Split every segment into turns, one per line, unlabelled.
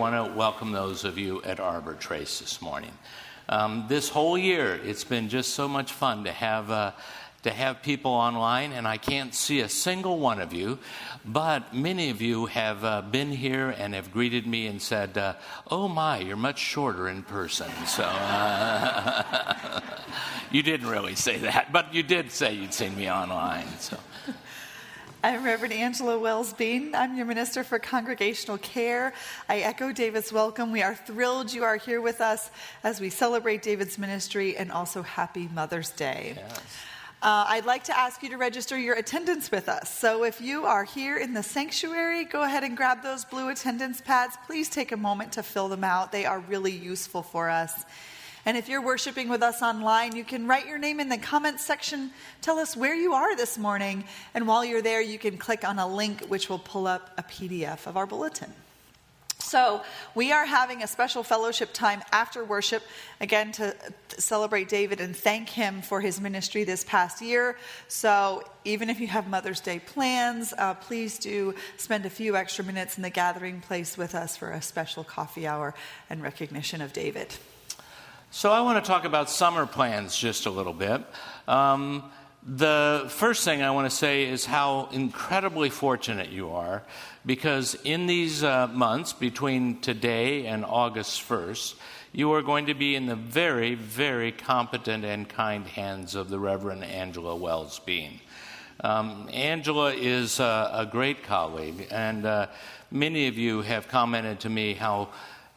want to welcome those of you at Arbor Trace this morning. Um, this whole year, it's been just so much fun to have. Uh, to have people online, and I can't see a single one of you, but many of you have uh, been here and have greeted me and said, uh, Oh my, you're much shorter in person. So uh, you didn't really say that, but you did say you'd seen me online. So.
I'm Reverend Angela Wells Bean. I'm your Minister for Congregational Care. I echo David's welcome. We are thrilled you are here with us as we celebrate David's ministry and also Happy Mother's Day. Yes. Uh, I'd like to ask you to register your attendance with us. So if you are here in the sanctuary, go ahead and grab those blue attendance pads. Please take a moment to fill them out, they are really useful for us. And if you're worshiping with us online, you can write your name in the comments section. Tell us where you are this morning. And while you're there, you can click on a link which will pull up a PDF of our bulletin. So, we are having a special fellowship time after worship, again, to celebrate David and thank him for his ministry this past year. So, even if you have Mother's Day plans, uh, please do spend a few extra minutes in the gathering place with us for a special coffee hour and recognition of David.
So, I want to talk about summer plans just a little bit. Um, the first thing I want to say is how incredibly fortunate you are because in these uh, months between today and August 1st, you are going to be in the very, very competent and kind hands of the Reverend Angela Wells Bean. Um, Angela is uh, a great colleague, and uh, many of you have commented to me how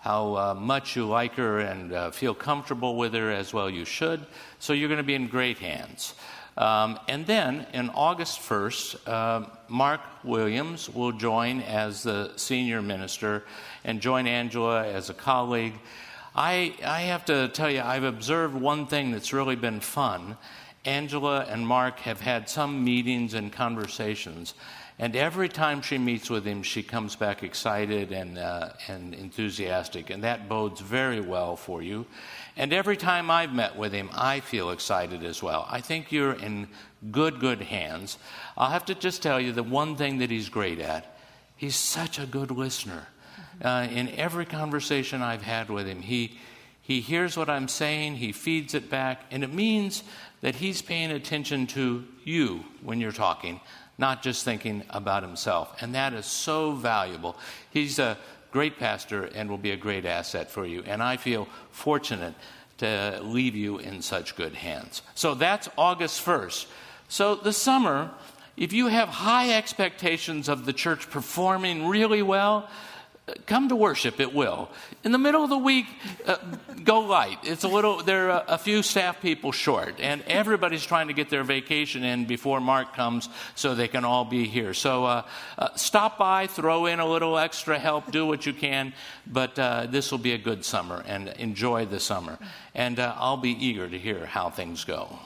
how uh, much you like her and uh, feel comfortable with her as well you should. So you're going to be in great hands. Um, and then in August 1st, uh, Mark Williams will join as the senior minister and join Angela as a colleague. I, I have to tell you, I've observed one thing that's really been fun. Angela and Mark have had some meetings and conversations and every time she meets with him, she comes back excited and, uh, and enthusiastic, and that bodes very well for you. And every time I've met with him, I feel excited as well. I think you're in good, good hands. I'll have to just tell you the one thing that he's great at he's such a good listener. Uh, in every conversation I've had with him, he, he hears what I'm saying, he feeds it back, and it means that he's paying attention to you when you're talking, not just thinking about himself. And that is so valuable. He's a great pastor and will be a great asset for you. And I feel fortunate to leave you in such good hands. So that's August 1st. So the summer, if you have high expectations of the church performing really well, come to worship it will. In the middle of the week uh, go light. It's a little there are a few staff people short and everybody's trying to get their vacation in before mark comes so they can all be here. So uh, uh, stop by throw in a little extra help do what you can but uh, this will be a good summer and enjoy the summer. And uh, i'll be eager to hear how things go.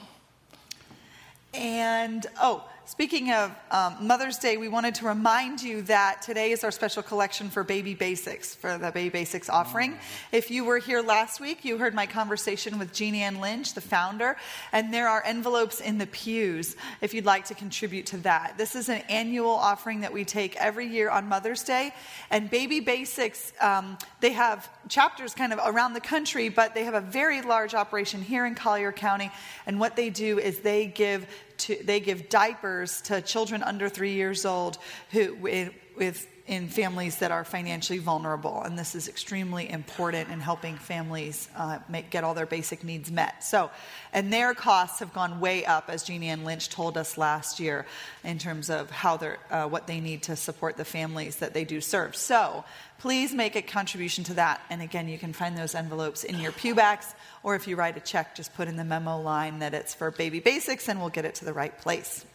And oh Speaking of um, Mother's Day, we wanted to remind you that today is our special collection for Baby Basics, for the Baby Basics offering. Mm-hmm. If you were here last week, you heard my conversation with Jeannie Ann Lynch, the founder, and there are envelopes in the pews if you'd like to contribute to that. This is an annual offering that we take every year on Mother's Day, and Baby Basics, um, they have chapters kind of around the country, but they have a very large operation here in Collier County, and what they do is they give to, they give diapers to children under three years old who with, with in families that are financially vulnerable. And this is extremely important in helping families uh, make, get all their basic needs met. So, and their costs have gone way up, as Jeannie Ann Lynch told us last year, in terms of how they're, uh, what they need to support the families that they do serve. So, please make a contribution to that. And again, you can find those envelopes in your pew bags, or if you write a check, just put in the memo line that it's for baby basics, and we'll get it to the right place.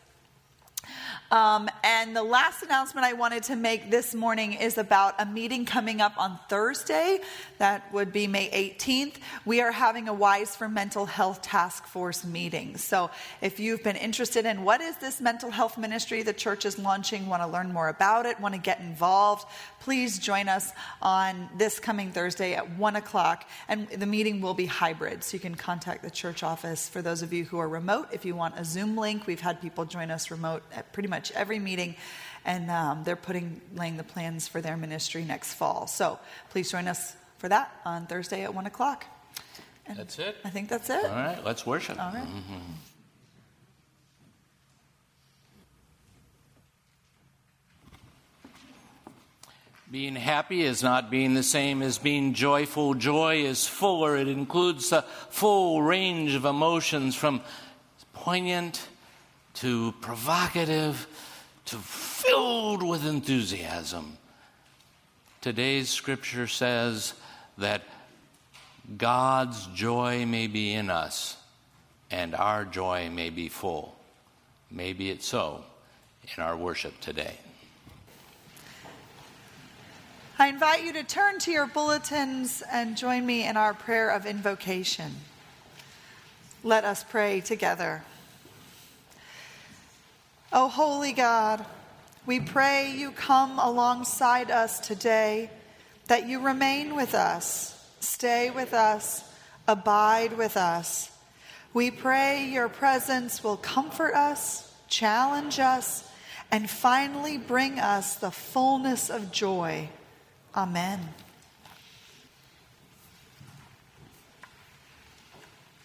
Um, and the last announcement I wanted to make this morning is about a meeting coming up on Thursday. That would be May 18th. We are having a Wise for Mental Health Task Force meeting. So if you've been interested in what is this mental health ministry the church is launching, want to learn more about it, want to get involved, please join us on this coming Thursday at 1 o'clock. And the meeting will be hybrid, so you can contact the church office for those of you who are remote. If you want a Zoom link, we've had people join us remote at pretty much every meeting. and um, they're putting laying the plans for their ministry next fall. So please join us for that on Thursday at one o'clock.
And that's it.
I think that's it.
All right, let's worship.
All right. mm-hmm.
Being happy is not being the same as being joyful. Joy is fuller. It includes a full range of emotions from poignant to provocative to filled with enthusiasm. Today's scripture says that God's joy may be in us and our joy may be full. Maybe it's so in our worship today.
I invite you to turn to your bulletins and join me in our prayer of invocation. Let us pray together. O oh, holy God, we pray you come alongside us today, that you remain with us, stay with us, abide with us. We pray your presence will comfort us, challenge us, and finally bring us the fullness of joy Amen.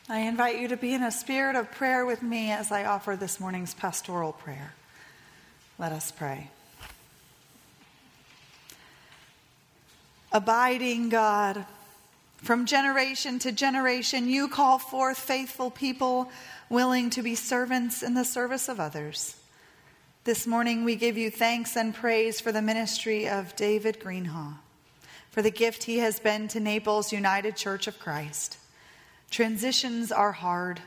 I invite you to be in a spirit of prayer with me as I offer this morning's pastoral prayer. Let us pray. Abiding God, from generation to generation, you call forth faithful people willing to be servants in the service of others. This morning, we give you thanks and praise for the ministry of David Greenhaw, for the gift he has been to Naples United Church of Christ. Transitions are hard,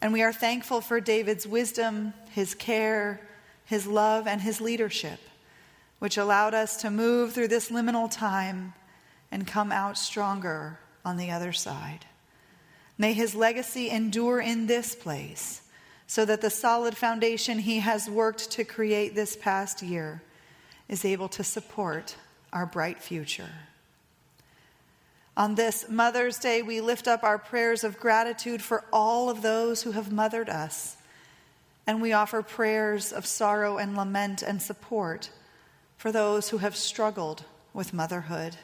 and we are thankful for David's wisdom, his care, his love, and his leadership, which allowed us to move through this liminal time and come out stronger on the other side. May his legacy endure in this place so that the solid foundation He has worked to create this past year is able to support our bright future. On this Mother's Day, we lift up our prayers of gratitude for all of those who have mothered us, and we offer prayers of sorrow and lament and support for those who have struggled with motherhood,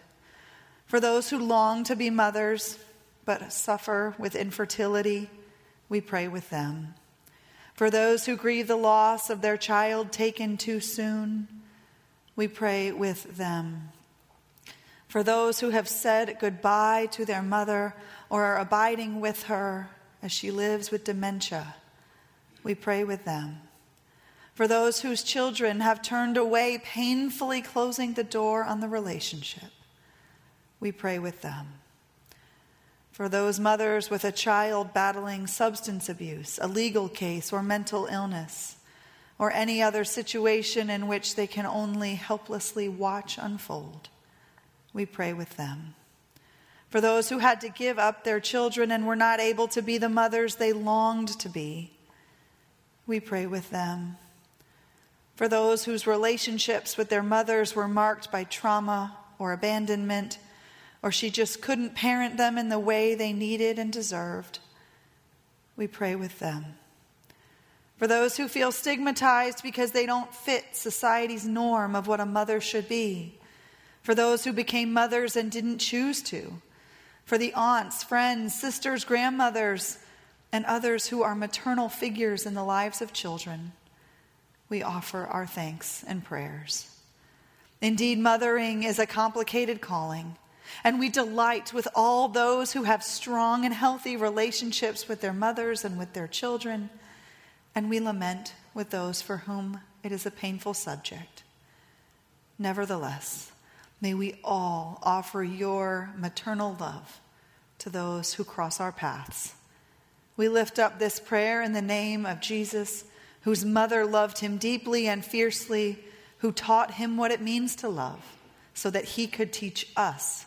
for those who long to be mothers but suffer with infertility. We pray with them. For those who grieve the loss of their child taken too soon, we pray with them. For those who have said goodbye to their mother or are abiding with her as she lives with dementia, we pray with them. For those whose children have turned away, painfully closing the door on the relationship, we pray with them. For those mothers with a child battling substance abuse, a legal case, or mental illness, or any other situation in which they can only helplessly watch unfold, we pray with them. For those who had to give up their children and were not able to be the mothers they longed to be, we pray with them. For those whose relationships with their mothers were marked by trauma or abandonment, or she just couldn't parent them in the way they needed and deserved, we pray with them. For those who feel stigmatized because they don't fit society's norm of what a mother should be. For those who became mothers and didn't choose to. For the aunts, friends, sisters, grandmothers, and others who are maternal figures in the lives of children, we offer our thanks and prayers. Indeed, mothering is a complicated calling. And we delight with all those who have strong and healthy relationships with their mothers and with their children. And we lament with those for whom it is a painful subject. Nevertheless, may we all offer your maternal love to those who cross our paths. We lift up this prayer in the name of Jesus, whose mother loved him deeply and fiercely, who taught him what it means to love, so that he could teach us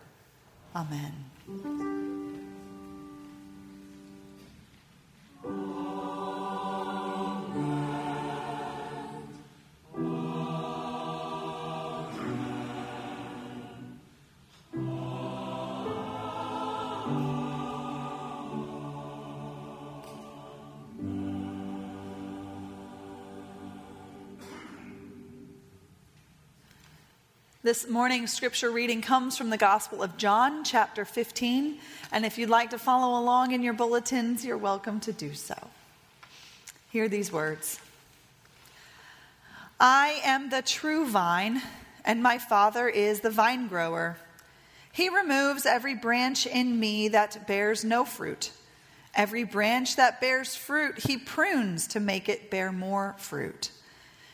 Amen. This morning's scripture reading comes from the Gospel of John, chapter 15. And if you'd like to follow along in your bulletins, you're welcome to do so. Hear these words I am the true vine, and my Father is the vine grower. He removes every branch in me that bears no fruit. Every branch that bears fruit, he prunes to make it bear more fruit.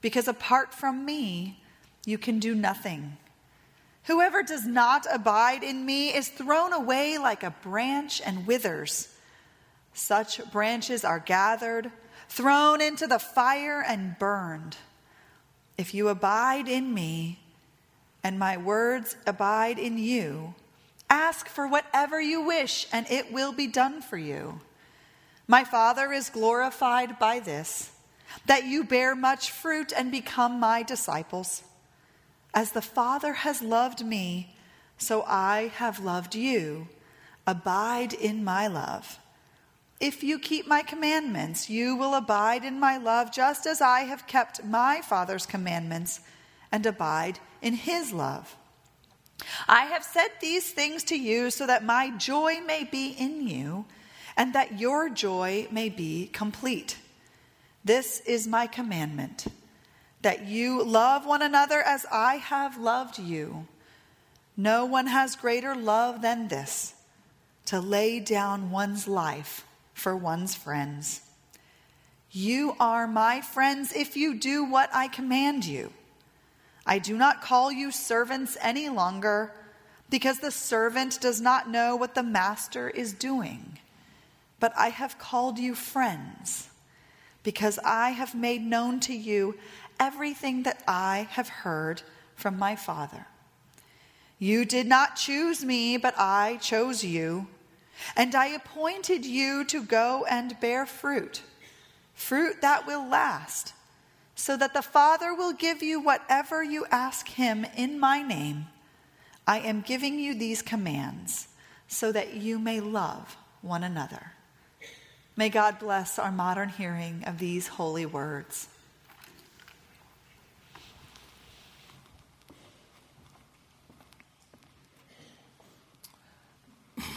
because apart from me, you can do nothing. Whoever does not abide in me is thrown away like a branch and withers. Such branches are gathered, thrown into the fire, and burned. If you abide in me, and my words abide in you, ask for whatever you wish, and it will be done for you. My Father is glorified by this that you bear much fruit and become my disciples. As the Father has loved me, so I have loved you. Abide in my love. If you keep my commandments, you will abide in my love, just as I have kept my Father's commandments and abide in his love. I have said these things to you so that my joy may be in you and that your joy may be complete. This is my commandment that you love one another as I have loved you. No one has greater love than this to lay down one's life for one's friends. You are my friends if you do what I command you. I do not call you servants any longer because the servant does not know what the master is doing, but I have called you friends because I have made known to you everything that I have heard from my Father. You did not choose me, but I chose you, and I appointed you to go and bear fruit, fruit that will last, so that the Father will give you whatever you ask him in my name. I am giving you these commands so that you may love one another. May God bless our modern hearing of these holy words.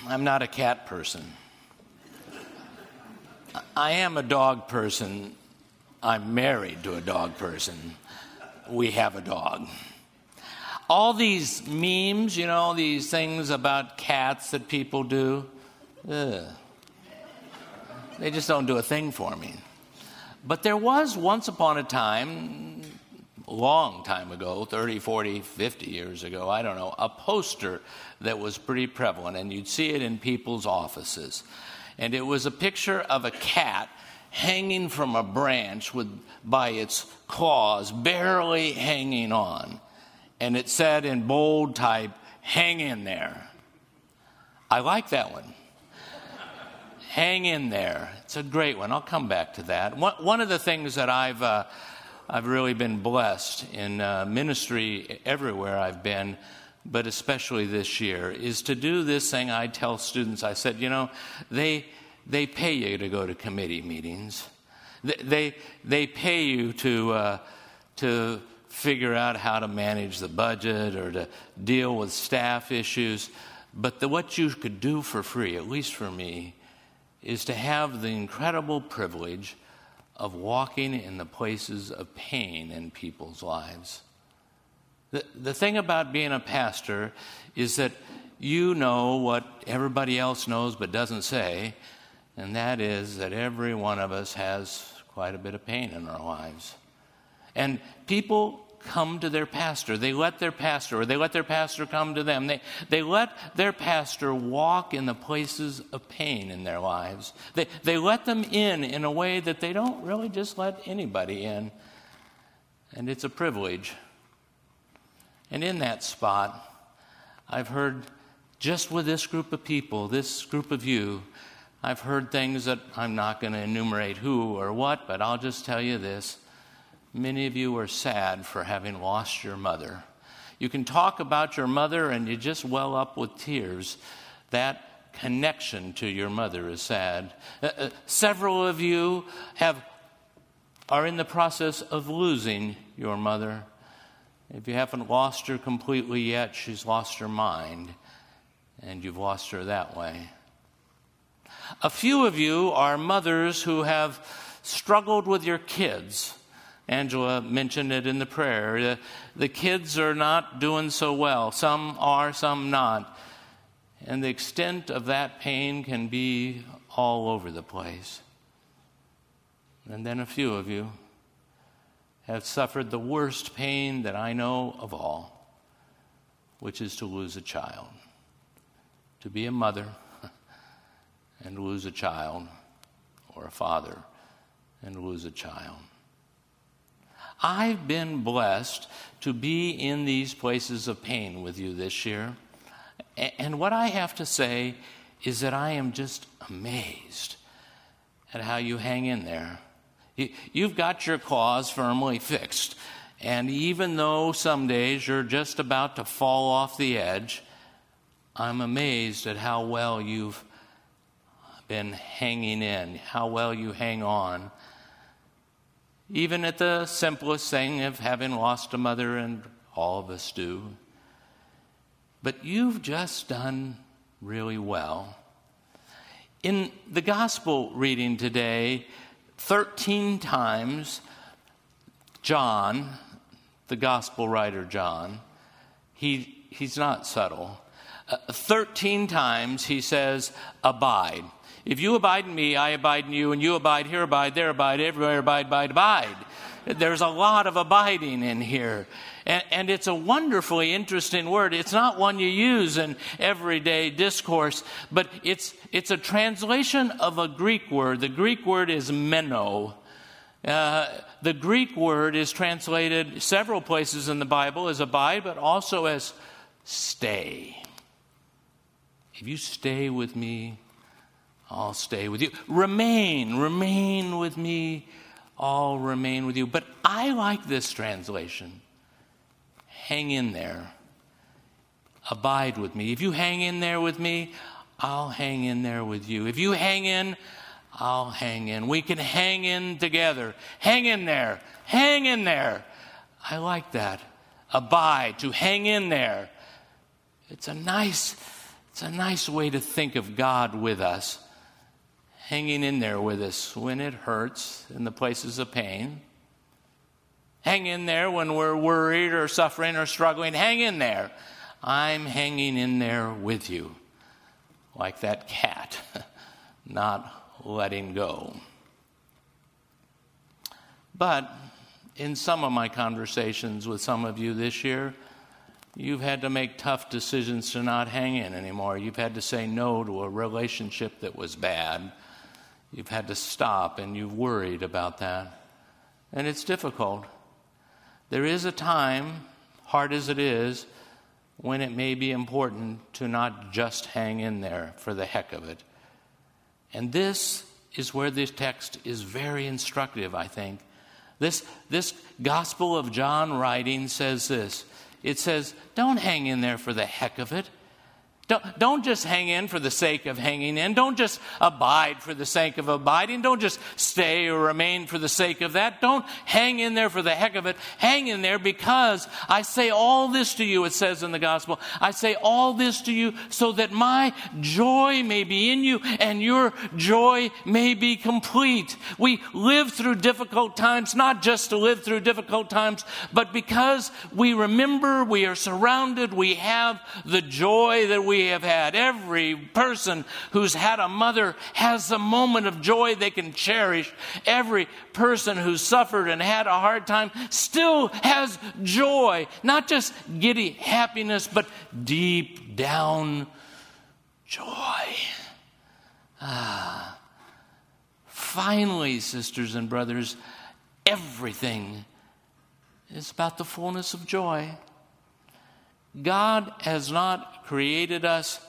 I'm not a cat person. I am a dog person. I'm married to a dog person. We have a dog. All these memes, you know, these things about cats that people do, ugh, they just don't do a thing for me. But there was once upon a time, a long time ago 30, 40, 50 years ago, I don't know a poster that was pretty prevalent, and you'd see it in people's offices. And it was a picture of a cat hanging from a branch with, by its claws, barely hanging on. And it said in bold type, Hang in there. I like that one hang in there. It's a great one. I'll come back to that. One, of the things that I've, uh, I've really been blessed in uh, ministry everywhere I've been, but especially this year, is to do this thing I tell students. I said, you know, they, they pay you to go to committee meetings, they, they, they pay you to, uh, to figure out how to manage the budget or to deal with staff issues. But the, what you could do for free, at least for me, is to have the incredible privilege of walking in the places of pain in people's lives. The, the thing about being a pastor is that you know what everybody else knows but doesn't say, and that is that every one of us has quite a bit of pain in our lives. And people come to their pastor. They let their pastor, or they let their pastor come to them. They, they let their pastor walk in the places of pain in their lives. They, they let them in in a way that they don't really just let anybody in. And it's a privilege. And in that spot, I've heard just with this group of people, this group of you, I've heard things that I'm not going to enumerate who or what, but I'll just tell you this. Many of you are sad for having lost your mother. You can talk about your mother and you just well up with tears. That connection to your mother is sad. Uh, uh, several of you have, are in the process of losing your mother. If you haven't lost her completely yet, she's lost her mind, and you've lost her that way. A few of you are mothers who have struggled with your kids. Angela mentioned it in the prayer. The, the kids are not doing so well. Some are, some not. And the extent of that pain can be all over the place. And then a few of you have suffered the worst pain that I know of all, which is to lose a child. To be a mother and lose a child, or a father and lose a child. I've been blessed to be in these places of pain with you this year. And what I have to say is that I am just amazed at how you hang in there. You've got your cause firmly fixed. And even though some days you're just about to fall off the edge, I'm amazed at how well you've been hanging in, how well you hang on. Even at the simplest thing of having lost a mother, and all of us do. But you've just done really well. In the gospel reading today, 13 times, John, the gospel writer John, he, he's not subtle. Uh, 13 times he says, Abide. If you abide in me, I abide in you, and you abide here, abide there, abide everywhere, abide, abide, abide. There's a lot of abiding in here. And, and, it's a wonderfully interesting word. It's not one you use in everyday discourse, but it's, it's a translation of a Greek word. The Greek word is meno. Uh, the Greek word is translated several places in the Bible as abide, but also as stay. If you stay with me, I'll stay with you. Remain, remain with me, I'll remain with you. But I like this translation hang in there. Abide with me. If you hang in there with me, I'll hang in there with you. If you hang in, I'll hang in. We can hang in together. Hang in there. Hang in there. I like that. Abide, to hang in there. It's a nice, it's a nice way to think of God with us. Hanging in there with us when it hurts in the places of pain Hang in there when we're worried or suffering or struggling. Hang in there. I'm hanging in there with you, like that cat, not letting go. But in some of my conversations with some of you this year, you've had to make tough decisions to not hang in anymore. You've had to say no to a relationship that was bad. You've had to stop and you've worried about that. And it's difficult. There is a time, hard as it is, when it may be important to not just hang in there for the heck of it. And this is where this text is very instructive, I think. This, this Gospel of John writing says this it says, Don't hang in there for the heck of it. Don't, don't just hang in for the sake of hanging in. Don't just abide for the sake of abiding. Don't just stay or remain for the sake of that. Don't hang in there for the heck of it. Hang in there because I say all this to you, it says in the gospel. I say all this to you so that my joy may be in you and your joy may be complete. We live through difficult times, not just to live through difficult times, but because we remember we are surrounded, we have the joy that we have had. Every person who's had a mother has a moment of joy they can cherish. Every person who's suffered and had a hard time still has joy, not just giddy happiness, but deep down joy. Ah. Finally, sisters and brothers, everything is about the fullness of joy. God has not created us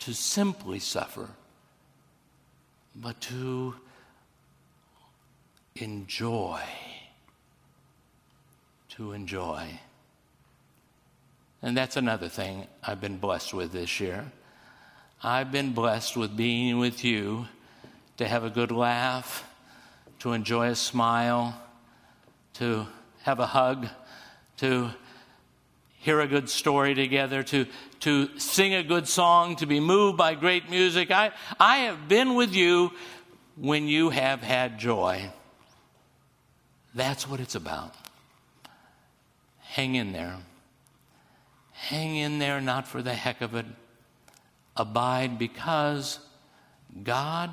to simply suffer, but to enjoy. To enjoy. And that's another thing I've been blessed with this year. I've been blessed with being with you to have a good laugh, to enjoy a smile, to have a hug, to hear a good story together, to, to sing a good song, to be moved by great music. I, I have been with you when you have had joy. That's what it's about. Hang in there. Hang in there, not for the heck of it. Abide because God,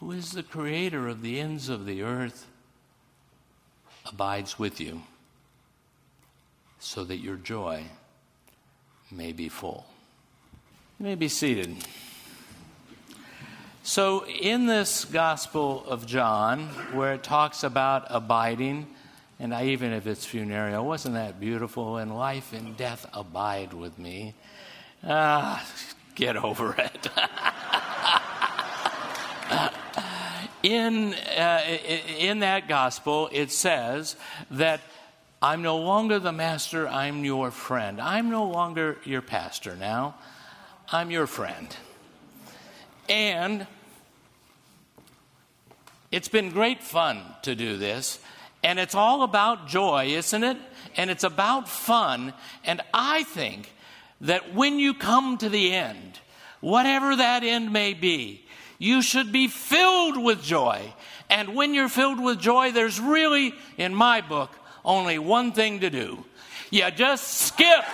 who is the creator of the ends of the earth, abides with you so that your joy may be full. You may be seated. So, in this Gospel of John, where it talks about abiding, and I, even if it's funereal, wasn't that beautiful? And life and death abide with me. Ah, get over it. in, uh, in that gospel, it says that I'm no longer the master, I'm your friend. I'm no longer your pastor now, I'm your friend. And it's been great fun to do this. And it's all about joy, isn't it? And it's about fun. And I think that when you come to the end, whatever that end may be, you should be filled with joy. And when you're filled with joy, there's really, in my book, only one thing to do. You just skip